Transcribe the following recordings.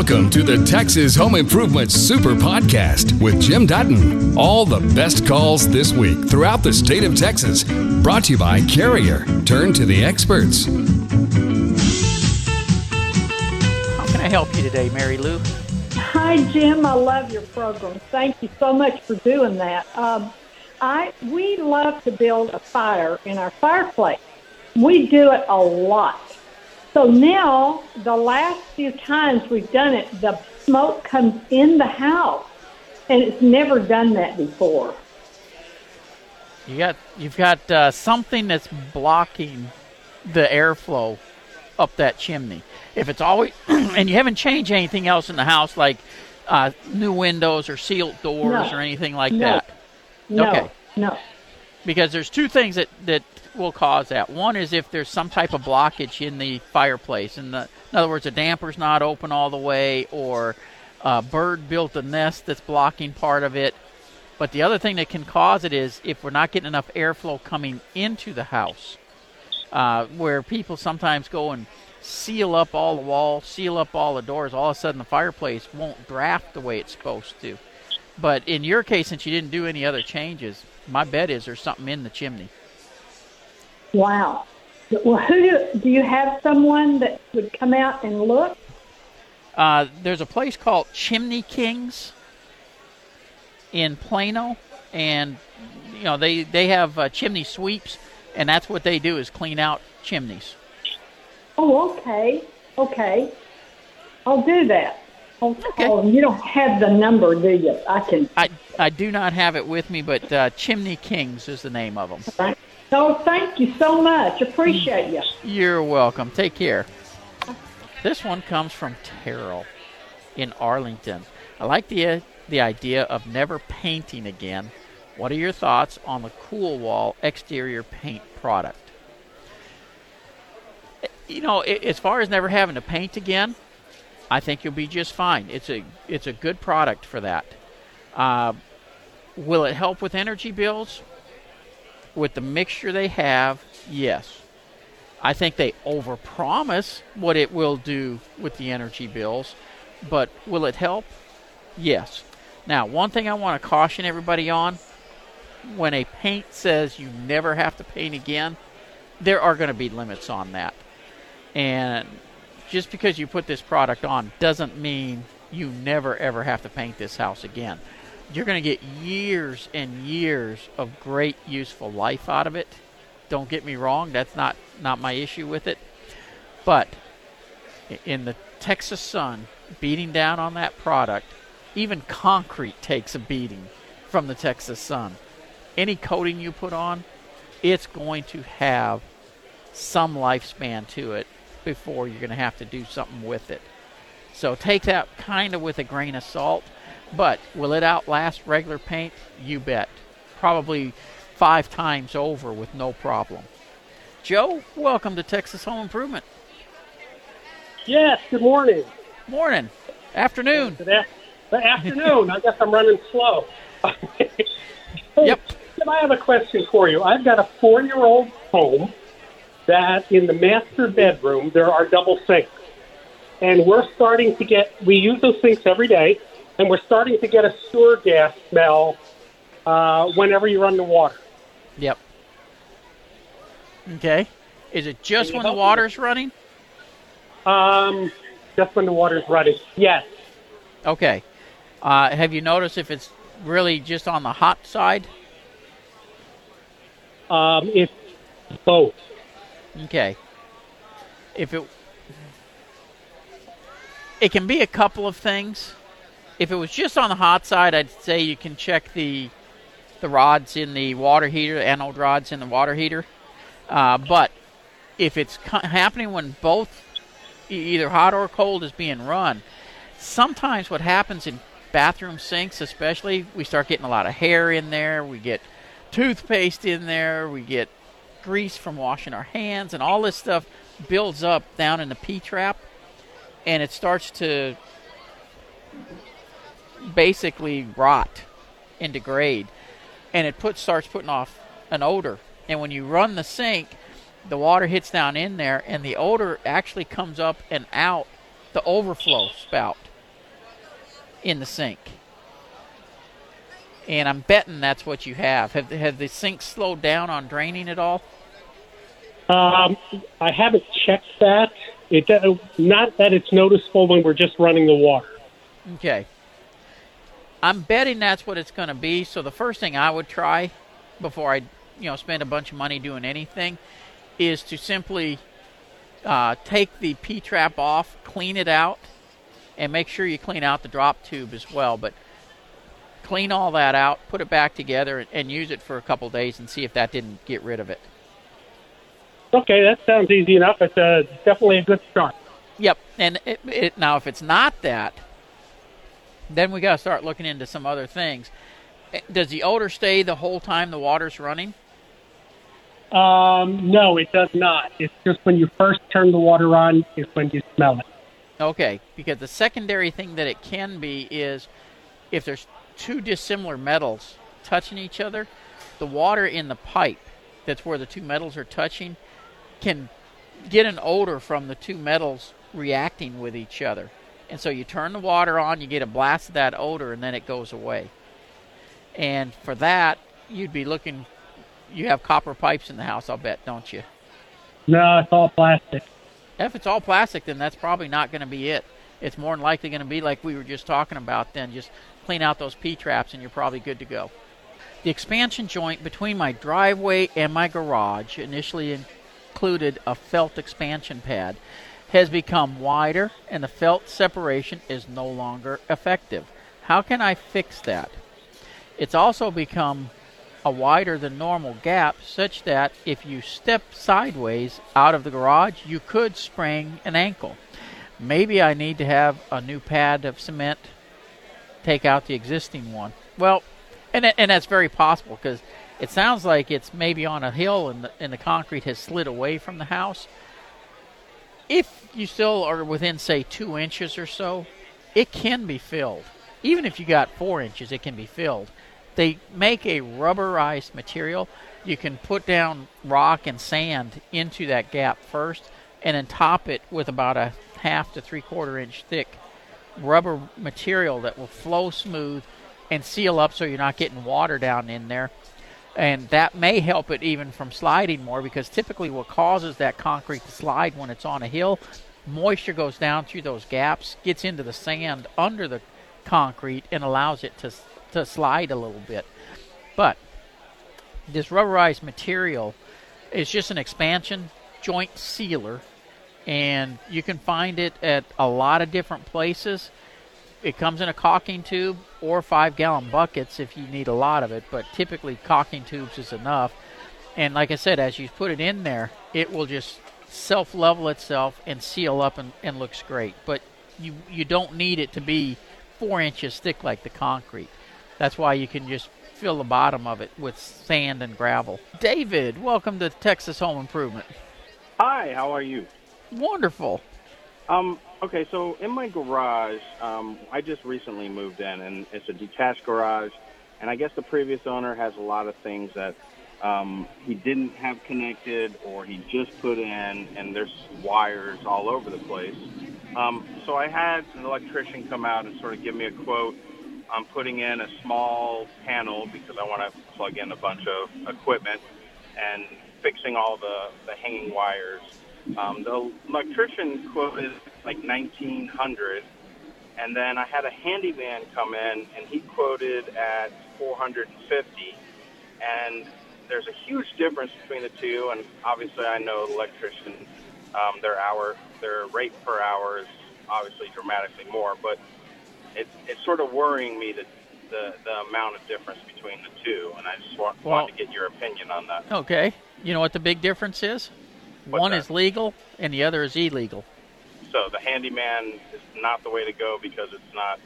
Welcome to the Texas Home Improvement Super Podcast with Jim Dutton. All the best calls this week throughout the state of Texas. Brought to you by Carrier. Turn to the experts. How can I help you today, Mary Lou? Hi, Jim. I love your program. Thank you so much for doing that. Um, I we love to build a fire in our fireplace. We do it a lot. So now, the last few times we've done it, the smoke comes in the house, and it's never done that before. You got you've got uh, something that's blocking the airflow up that chimney. If it's always and you haven't changed anything else in the house like uh, new windows or sealed doors No. or anything like No. that. No, Okay. no. because there's two things that, that will cause that. One is if there's some type of blockage in the fireplace, in the in other words, a damper's not open all the way, or a bird built a nest that's blocking part of it. But the other thing that can cause it is if we're not getting enough airflow coming into the house, uh, where people sometimes go and seal up all the walls, seal up all the doors. All of a sudden, the fireplace won't draft the way it's supposed to. But in your case, since you didn't do any other changes, my bet is there's something in the chimney. Wow. Well, who do, do you have someone that would come out and look? Uh, there's a place called Chimney Kings in Plano, and you know they they have uh, chimney sweeps, and that's what they do is clean out chimneys. Oh, okay, okay. I'll do that. I'll Okay. You don't have the number, do you? I can. I I do not have it with me, but uh, Chimney Kings is the name of them. So thank you so much. Appreciate you. You're welcome. Take care. This one comes from Terrell in Arlington. I like the the idea of never painting again. What are your thoughts on the Cool Wall exterior paint product? You know, as far as never having to paint again, I think you'll be just fine. It's a it's a good product for that. Uh, will it help with energy bills? With the mixture they have, yes. I think they overpromise what it will do with the energy bills, but will it help? Yes. Now, one thing I want to caution everybody on when a paint says you never have to paint again, there are going to be limits on that. And just because you put this product on doesn't mean you never ever have to paint this house again. You're going to get years and years of great useful life out of it. Don't get me wrong, that's not not my issue with it. But in the Texas sun beating down on that product, even concrete takes a beating from the Texas sun. Any coating you put on, it's going to have some lifespan to it before you're going to have to do something with it. So take that kind of with a grain of salt. But will it outlast regular paint? You bet. Probably five times over with no problem. Joe, welcome to Texas Home Improvement. Yes, good morning. Morning. Afternoon. Good afternoon. I guess I'm running slow. Hey, Yep. I have a question for you. I've got a four year old home that in the master bedroom there are double sinks. And we're starting to get, we use those sinks every day, and we're starting to get a sewer gas smell uh, whenever you run the water. Yep. Okay. Is it just when the help me? running? Um, just when the water's running. Yes. Okay. Uh, have you noticed if it's really just on the hot side? Um, it's both. Okay. If it it can be a couple of things. If it was just on the hot side, I'd say you can check the the rods in the water heater, anode rods in the water heater. Uh, but if it's co- happening when both either hot or cold is being run, sometimes what happens in bathroom sinks, especially, we start getting a lot of hair in there. We get toothpaste in there. We get grease from washing our hands, and all this stuff builds up down in the P trap, and it starts to basically rot and degrade, and it puts starts putting off an odor. And when you run the sink, the water hits down in there, and the odor actually comes up and out the overflow spout. in the sink. And I'm betting that's what you have. Have, have the sink slowed down on draining at all? Um, I haven't checked that. It uh, not that it's noticeable when we're just running the water. Okay. I'm betting that's what it's going to be. So the first thing I would try before I, you know, spend a bunch of money doing anything is to simply uh, take the P trap off, clean it out, and make sure you clean out the drop tube as well. But clean all that out, put it back together, and use it for a couple days and see if that didn't get rid of it. Okay, that sounds easy enough. It's uh, definitely a good start. Yep, and it, it, now if it's not that, then we got to start looking into some other things. Eh, does the odor stay the whole time the water's running? Um, no, it does not. It's just when you first turn the water on is when you smell it. Okay, because the secondary thing that it can be is if there's two dissimilar metals touching each other, the water in the pipe that's where the two metals are touching can get an odor from the two metals reacting with each other. And so you turn the water on, you get a blast of that odor, and then it goes away. And for that, you'd be looking. You have copper pipes in the house, I'll bet, don't you? No, it's all plastic. If it's all plastic, then that's probably not going to be it. It's more than likely going to be like we were just talking about. Then just clean out those P traps, and you're probably good to go. The expansion joint between my driveway and my garage, initially included a felt expansion pad, has become wider and the felt separation is no longer effective. How can I fix that? It's also become a wider than normal gap such that if you step sideways out of the garage, you could sprain an ankle. Maybe I need to have a new pad of cement, take out the existing one. Well, and and that's very possible because it sounds like it's maybe on a hill and the, and the concrete has slid away from the house. If you still are within say two inches or so, it can be filled. Even if you got four inches, it can be filled. They make a rubberized material. You can put down rock and sand into that gap first, and then top it with about a half to three quarter inch thick rubber material that will flow smooth and seal up so you're not getting water down in there. And that may help it even from sliding more because typically what causes that concrete to slide when it's on a hill, moisture goes down through those gaps, gets into the sand under the concrete, and allows it to, to slide a little bit. But this rubberized material is just an expansion joint sealer, and you can find it at a lot of different places it comes in a caulking tube or five gallon buckets if you need a lot of it, but typically caulking tubes is enough. And like I said, as you put it in there, it will just self level itself and seal up and, and looks great. But you you don't need it to be four inches thick like the concrete. That's why you can just fill the bottom of it with sand and gravel. David, welcome to Texas Home Improvement. Hi, how are you? Wonderful. Um, Okay, so in my garage, um, I just recently moved in, and it's a detached garage. And I guess the previous owner has a lot of things that um, he didn't have connected or he just put in, and there's wires all over the place. Um, so I had an electrician come out and sort of give me a quote on putting in a small panel because I want to plug in a bunch of equipment and fixing all the, the hanging wires um, the electrician quoted like 1900, and then I had a handyman come in, and he quoted at 450. And there's a huge difference between the two, and obviously I know electricians, um, their hour, their rate per hour is obviously dramatically more, but it, it's sort of worrying me that the, the amount of difference between the two, and I just want, well, want to get your opinion on that. Okay. You know what the big difference is? What's One that? is legal and the other is illegal. So the handyman is not the way to go because it's not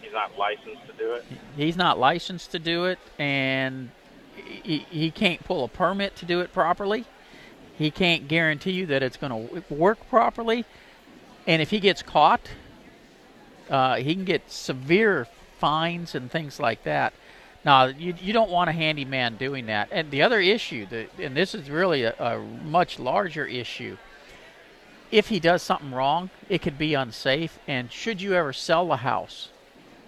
he's not licensed to do it. He's not licensed to do it, and he, he can't pull a permit to do it properly. He can't guarantee you that it's going to work properly, and if he gets caught, uh, he can get severe fines and things like that. Now, you, you don't want a handyman doing that. And the other issue, that, and this is really a, a much larger issue, if he does something wrong, it could be unsafe. And should you ever sell the house,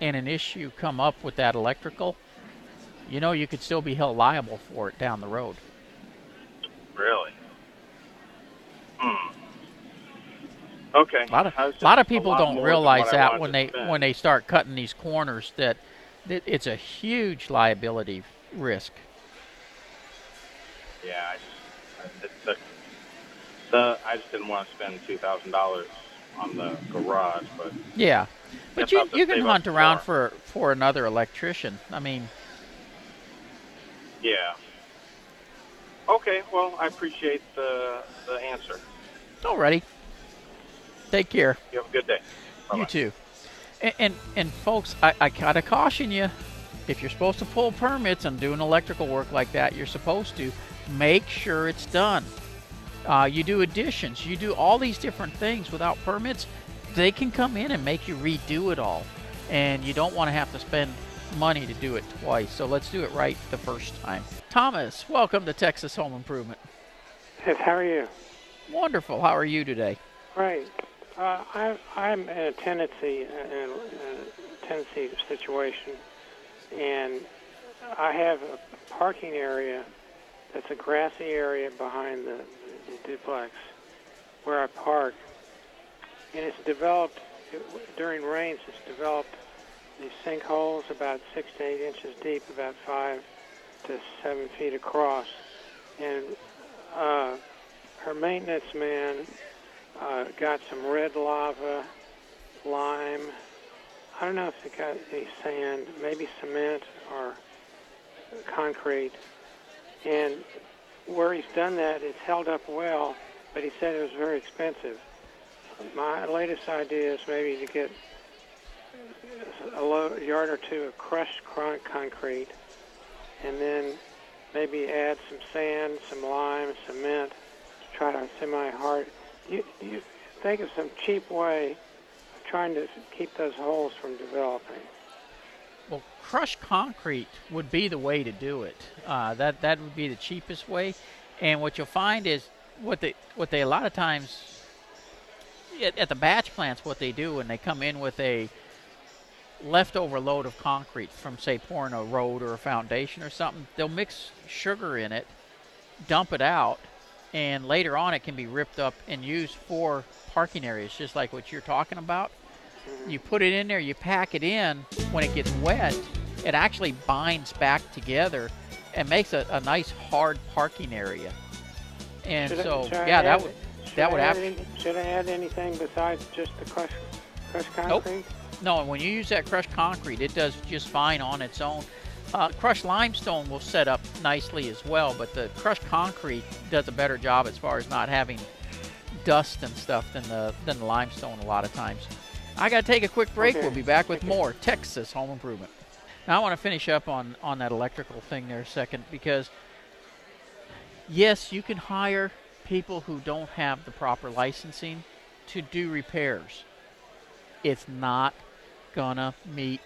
and an issue come up with that electrical, you know you could still be held liable for it down the road. Really? Hmm. Okay. A lot of a lot of people lot don't realize that when they spend. when they start cutting these corners that, that it's a huge liability risk. Yeah, I just the, the I just didn't want to spend two thousand dollars on the garage, but Yeah, but you I'll have to you can hunt around for for another electrician. I mean, yeah. Okay, well, I appreciate the the answer. alrighty. Take care. You have a good day. You Bye-bye. too. And and, and folks, I, I gotta caution you. If you're supposed to pull permits and doing electrical work like that, you're supposed to make sure it's done. Uh, you do additions, you do all these different things without permits. They can come in and make you redo it all, and you don't want to have to spend money to do it twice. So let's do it right the first time. Thomas, welcome to Texas Home Improvement. Yes, how are you? Wonderful. How are you today? Great. Uh, I, I'm in a tenancy, in a tenancy situation, and I have a parking area that's a grassy area behind the, the duplex where I park, and it's developed during rains. It's developed these sinkholes about six to eight inches deep, about five to seven feet across, and uh, her maintenance man uh, got some red lava, lime. I don't know if they got any sand, maybe cement or concrete. And where he's done that, it's held up well, but he said it was very expensive. My latest idea is maybe to get a yard or two of crushed con- concrete, and then maybe add some sand, some lime, cement to try to semi-hard. You, you think of some cheap way of trying to keep those holes from developing. Crushed concrete would be the way to do it. Uh, that that would be the cheapest way. And what you'll find is what they what they a lot of times at, at the batch plants what they do when they come in with a leftover load of concrete from say pouring a road or a foundation or something, they'll mix sugar in it, dump it out, and later on it can be ripped up and used for parking areas, just like what you're talking about. You put it in there, you pack it in. When it gets wet, it actually binds back together and makes a, a nice hard parking area. And Should I- so, I yeah, that add- would that would have. Should I add anything besides just the crushed, crushed Nope. concrete? No, and when you use that crushed concrete, it does just fine on its own. Uh, crushed limestone will set up nicely as well, but the crushed concrete does a better job as far as not having dust and stuff than the than the limestone a lot of times. I got to take a quick break. Okay. We'll be back with you. more Texas home improvement. Now I want to finish up on on that electrical thing there a second because yes, you can hire people who don't have the proper licensing to do repairs. It's not gonna meet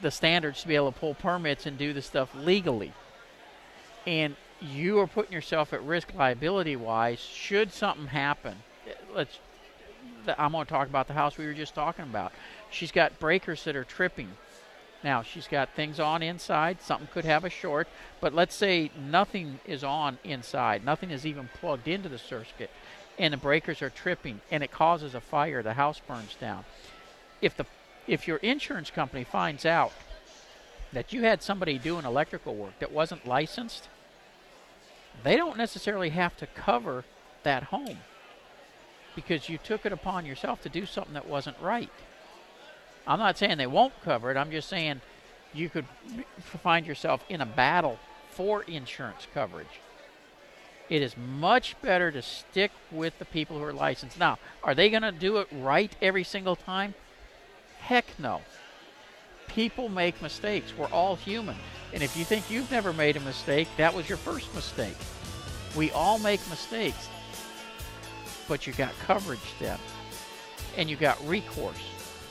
the standards to be able to pull permits and do the stuff legally. And you are putting yourself at risk liability wise should something happen. Let's I'm going to talk about the house we were just talking about. She's got breakers that are tripping. Now, she's got things on inside. Something could have a short, but let's say nothing is on inside. Nothing is even plugged into the circuit and the breakers are tripping and it causes a fire, the house burns down. If the if your insurance company finds out that you had somebody doing electrical work that wasn't licensed, they don't necessarily have to cover that home because you took it upon yourself to do something that wasn't right. I'm not saying they won't cover it. I'm just saying you could find yourself in a battle for insurance coverage. It is much better to stick with the people who are licensed. Now, are they going to do it right every single time? Heck no. People make mistakes. We're all human. And if you think you've never made a mistake, that was your first mistake. We all make mistakes. But you got coverage then. And you got recourse.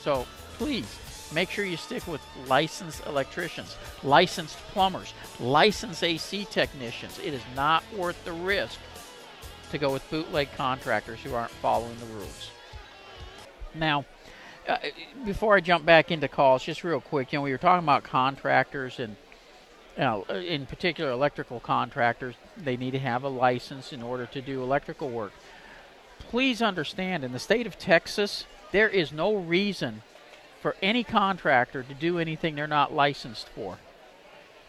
So please make sure you stick with licensed electricians, licensed plumbers, licensed AC technicians. It is not worth the risk to go with bootleg contractors who aren't following the rules. Now, uh, before I jump back into calls, just real quick, you know, we were talking about contractors and, you know, uh, in particular electrical contractors, they need to have a license in order to do electrical work. Please understand, in the state of Texas, there is no reason for any contractor to do anything they're not licensed for.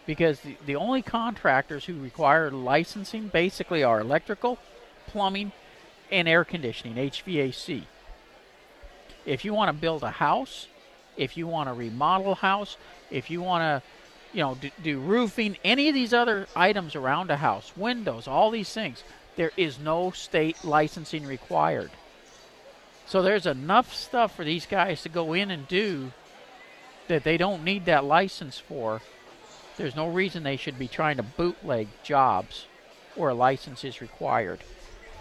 Because the, the only contractors who require licensing basically are electrical, plumbing, and air conditioning, HVAC. If you want to build a house, if you want to remodel a house, if you want to, you know, do, do roofing, any of these other items around a house, windows, all these things, there is no state licensing required. So there's enough stuff for these guys to go in and do that they don't need that license for. There's no reason they should be trying to bootleg jobs where a license is required.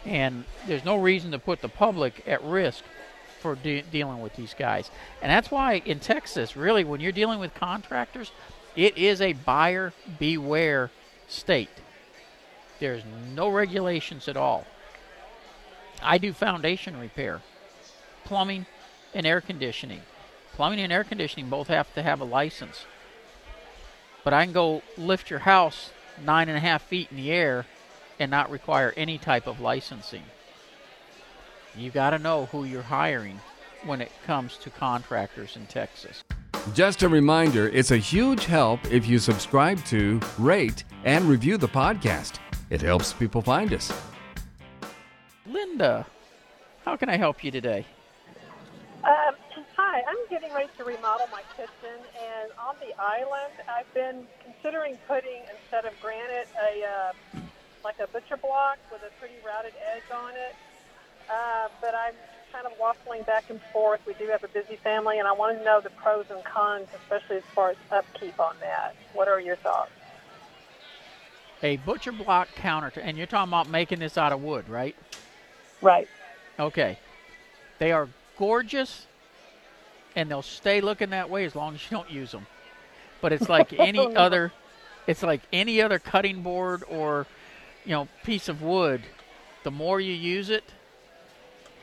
And there's no reason to put the public at risk for de- dealing with these guys. And that's why in Texas, really, when you're dealing with contractors, it is a buyer beware state. There's no regulations at all. I do foundation repair, plumbing, and air conditioning. Plumbing and air conditioning both have to have a license. But I can go lift your house nine and a half feet in the air and not require any type of licensing. You got to know who you're hiring when it comes to contractors in Texas. Just a reminder it's a huge help if you subscribe to, rate, and review the podcast. It helps people find us. Linda, how can I help you today? I'm getting ready to remodel my kitchen, and on the island, I've been considering putting instead of granite a uh, like a butcher block with a pretty routed edge on it. Uh, but I'm kind of waffling back and forth. We do have a busy family, and I want to know the pros and cons, especially as far as upkeep on that. What are your thoughts? A butcher block counter, and you're talking about making this out of wood, right? Right. Okay. They are gorgeous, and they'll stay looking that way as long as you don't use them. But it's like any Oh, no. other, it's like any other cutting board or, you know, piece of wood. The more you use it,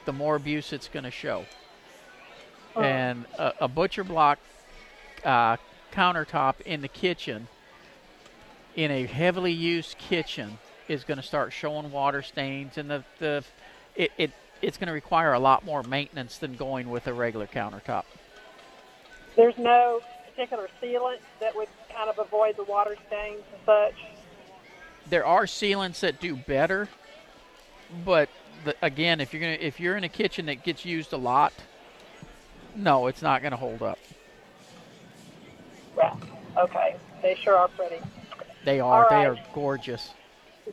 the more abuse it's going to show. Oh. And a, a butcher block uh, countertop in the kitchen, in a heavily used kitchen, is going to start showing water stains, and the the it, it it's going to require a lot more maintenance than going with a regular countertop. There's no particular sealant that would kind of avoid the water stains and such. There are sealants that do better, but the, again, if you're gonna if you're in a kitchen that gets used a lot, no, it's not going to hold up. Yeah. Okay. They sure are pretty. They are All they are gorgeous.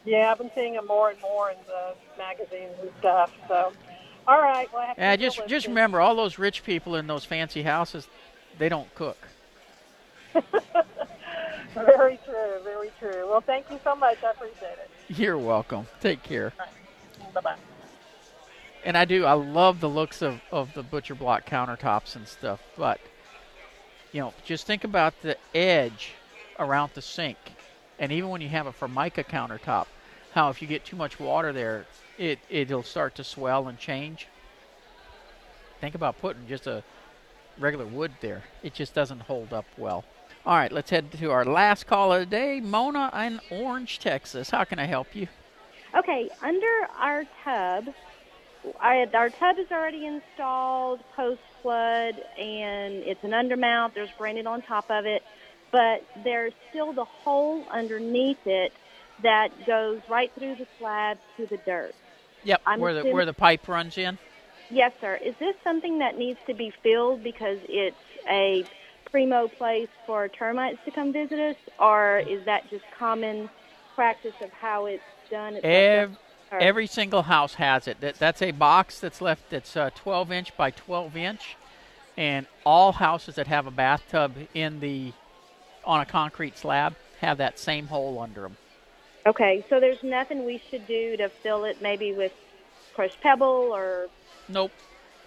Yeah, I've been seeing them more and more in the magazines and stuff. So, all right. Well, I have to Yeah, just just remember, all those rich people in those fancy houses, they don't cook. Very true. Very true. Well, thank you so much. I appreciate it. You're welcome. Take care. Bye bye. And I do. I love the looks of, of the butcher block countertops and stuff. But, you know, just think about the edge around the sink. And even when you have a Formica countertop, how if you get too much water there, it, it'll start to swell and change. Think about putting just a regular wood there. It just doesn't hold up well. All right, let's head to our last call of the day. Mona in Orange, Texas. How can I help you? Okay, under our tub, our, our tub is already installed post flood, and it's an undermount. There's granite on top of it, but there's still the hole underneath it that goes right through the slab to the dirt. Yep, I'm where the assuming- where the pipe runs in. Yes, sir. Is this something that needs to be filled because it's a primo place for termites to come visit us, or is that just common practice of how it's done? At Ev- Or- every single house has it. That, that's a box that's left that's uh, 12 inch by 12 inch, and all houses that have a bathtub in the on a concrete slab have that same hole under them. Okay, so there's nothing we should do to fill it, maybe with crushed pebble or Nope.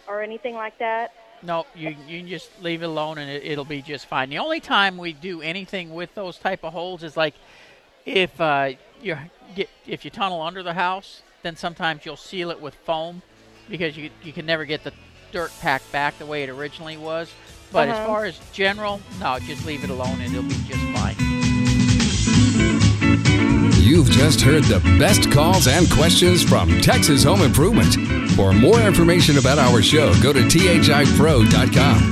or anything like that. No, you you can just leave it alone and it, it'll be just fine. The only time we do anything with those type of holes is like if uh, you get if you tunnel under the house, then sometimes you'll seal it with foam because you you can never get the dirt packed back the way it originally was. But as Uh-huh. far as general, no, just leave it alone and it'll be just fine. You've just heard the best calls and questions from Texas Home Improvement. For more information about our show, go to thipro.com.